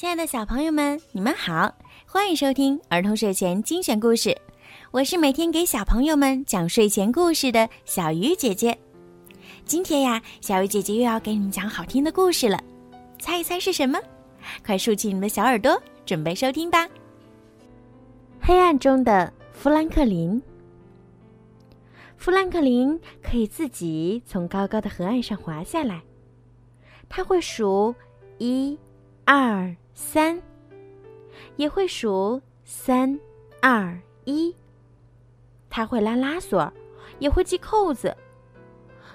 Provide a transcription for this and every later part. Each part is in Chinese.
亲爱的小朋友们，你们好，欢迎收听儿童睡前精选故事。我是每天给小朋友们讲睡前故事的小鱼姐姐。今天呀，小鱼姐姐又要给你们讲好听的故事了，猜一猜是什么？快竖起你们的小耳朵，准备收听吧。黑暗中的富兰克林。富兰克林可以自己从高高的河岸上滑下来，他会数一、二。三，也会数三、二、一。他会拉拉锁，也会系扣子。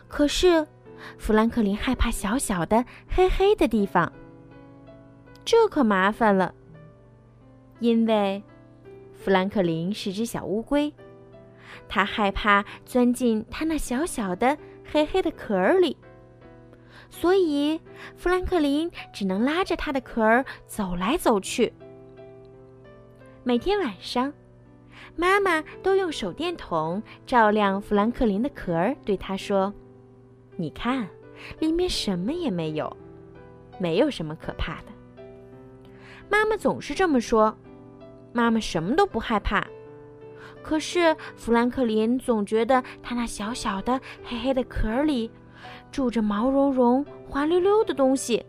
可是，富兰克林害怕小小的、黑黑的地方。这可麻烦了，因为富兰克林是只小乌龟，他害怕钻进他那小小的、黑黑的壳里。所以，富兰克林只能拉着他的壳儿走来走去。每天晚上，妈妈都用手电筒照亮富兰克林的壳儿，对他说：“你看，里面什么也没有，没有什么可怕的。”妈妈总是这么说，妈妈什么都不害怕。可是，富兰克林总觉得他那小小的、黑黑的壳儿里……住着毛茸茸、滑溜溜的东西，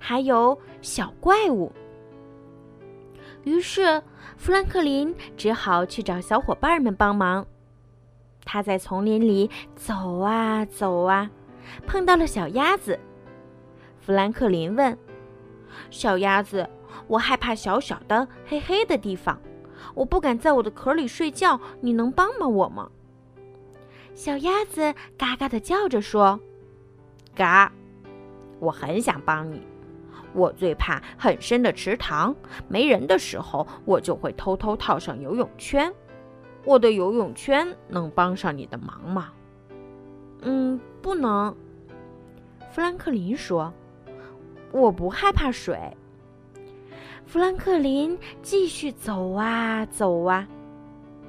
还有小怪物。于是，富兰克林只好去找小伙伴们帮忙。他在丛林里走啊走啊，碰到了小鸭子。富兰克林问：“小鸭子，我害怕小小的、黑黑的地方，我不敢在我的壳里睡觉，你能帮帮我吗？”小鸭子嘎嘎的叫着说：“嘎，我很想帮你。我最怕很深的池塘，没人的时候，我就会偷偷套上游泳圈。我的游泳圈能帮上你的忙吗？”“嗯，不能。”富兰克林说，“我不害怕水。”富兰克林继续走啊走啊，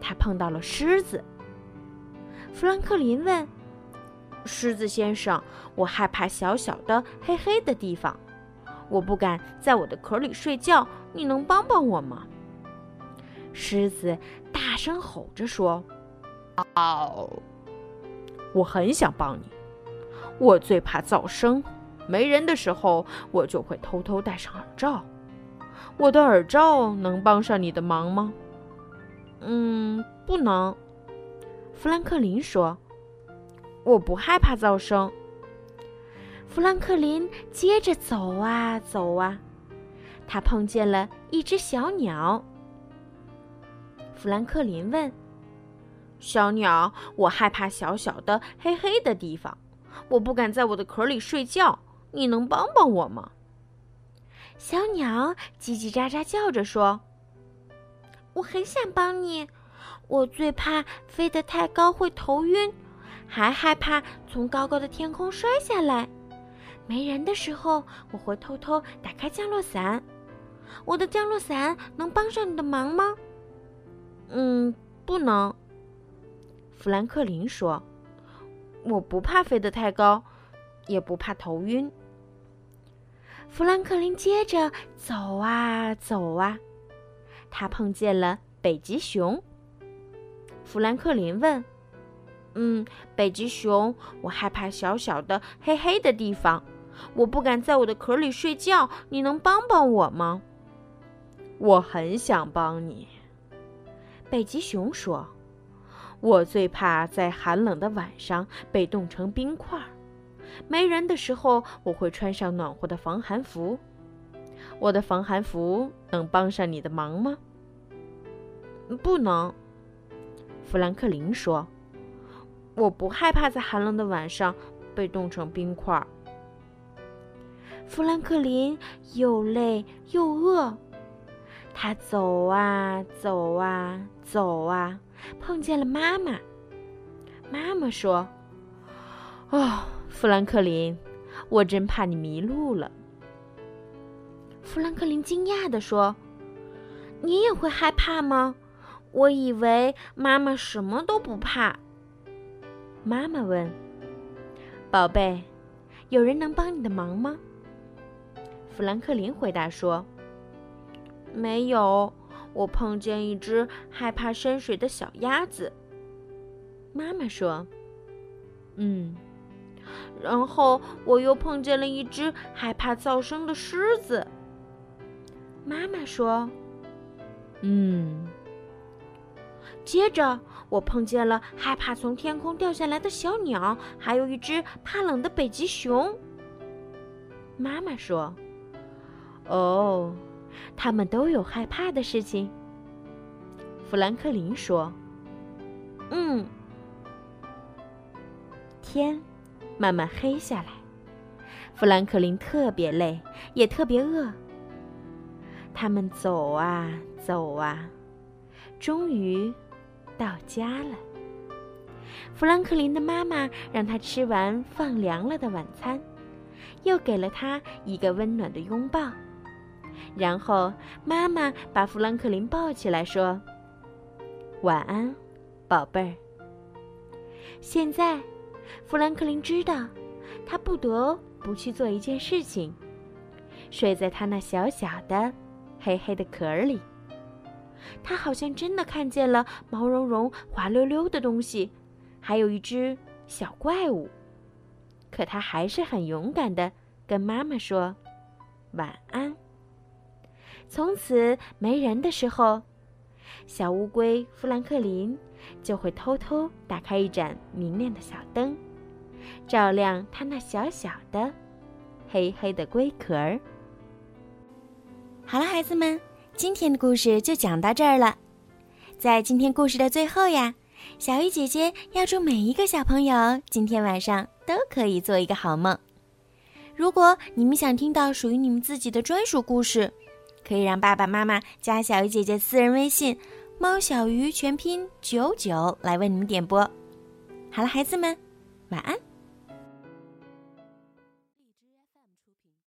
他碰到了狮子。富兰克林问：“狮子先生，我害怕小小的、黑黑的地方，我不敢在我的壳里睡觉，你能帮帮我吗？”狮子大声吼着说：“嗷！我很想帮你，我最怕噪声，没人的时候，我就会偷偷戴上耳罩。我的耳罩能帮上你的忙吗？”“嗯，不能。”富兰克林说：“我不害怕噪声。”富兰克林接着走啊走啊，他碰见了一只小鸟。富兰克林问：“小鸟，我害怕小小的、黑黑的地方，我不敢在我的壳里睡觉，你能帮帮我吗？”小鸟叽叽喳喳叫着说：“我很想帮你。”我最怕飞得太高会头晕，还害怕从高高的天空摔下来。没人的时候，我会偷偷打开降落伞。我的降落伞能帮上你的忙吗？嗯，不能。富兰克林说：“我不怕飞得太高，也不怕头晕。”富兰克林接着走啊走啊，他碰见了北极熊。富兰克林问：“嗯，北极熊，我害怕小小的、黑黑的地方，我不敢在我的壳里睡觉。你能帮帮我吗？”“我很想帮你。”北极熊说，“我最怕在寒冷的晚上被冻成冰块。没人的时候，我会穿上暖和的防寒服。我的防寒服能帮上你的忙吗？”“不能。”富兰克林说：“我不害怕在寒冷的晚上被冻成冰块。”富兰克林又累又饿，他走啊走啊走啊，碰见了妈妈。妈妈说：“哦，富兰克林，我真怕你迷路了。”富兰克林惊讶地说：“你也会害怕吗？”我以为妈妈什么都不怕。妈妈问：“宝贝，有人能帮你的忙吗？”富兰克林回答说：“没有，我碰见一只害怕深水的小鸭子。妈妈说：“嗯。”然后我又碰见了一只害怕噪声的狮子。妈妈说：“嗯。”接着我碰见了害怕从天空掉下来的小鸟，还有一只怕冷的北极熊。妈妈说：“哦，他们都有害怕的事情。”富兰克林说：“嗯。”天。慢慢黑下来，富兰克林特别累，也特别饿。他们走啊走啊，终于到家了。富兰克林的妈妈让他吃完放凉了的晚餐，又给了他一个温暖的拥抱。然后妈妈把富兰克林抱起来说：“晚安，宝贝儿。”现在。富兰克林知道，他不得不去做一件事情，睡在他那小小的、黑黑的壳里。他好像真的看见了毛茸茸、滑溜溜的东西，还有一只小怪物。可他还是很勇敢的跟妈妈说：“晚安。”从此没人的时候，小乌龟富兰克林。就会偷偷打开一盏明亮的小灯，照亮它那小小的、黑黑的龟壳儿。好了，孩子们，今天的故事就讲到这儿了。在今天故事的最后呀，小鱼姐姐要祝每一个小朋友今天晚上都可以做一个好梦。如果你们想听到属于你们自己的专属故事，可以让爸爸妈妈加小鱼姐姐私人微信。猫小鱼全拼九九来为你们点播。好了，孩子们，晚安。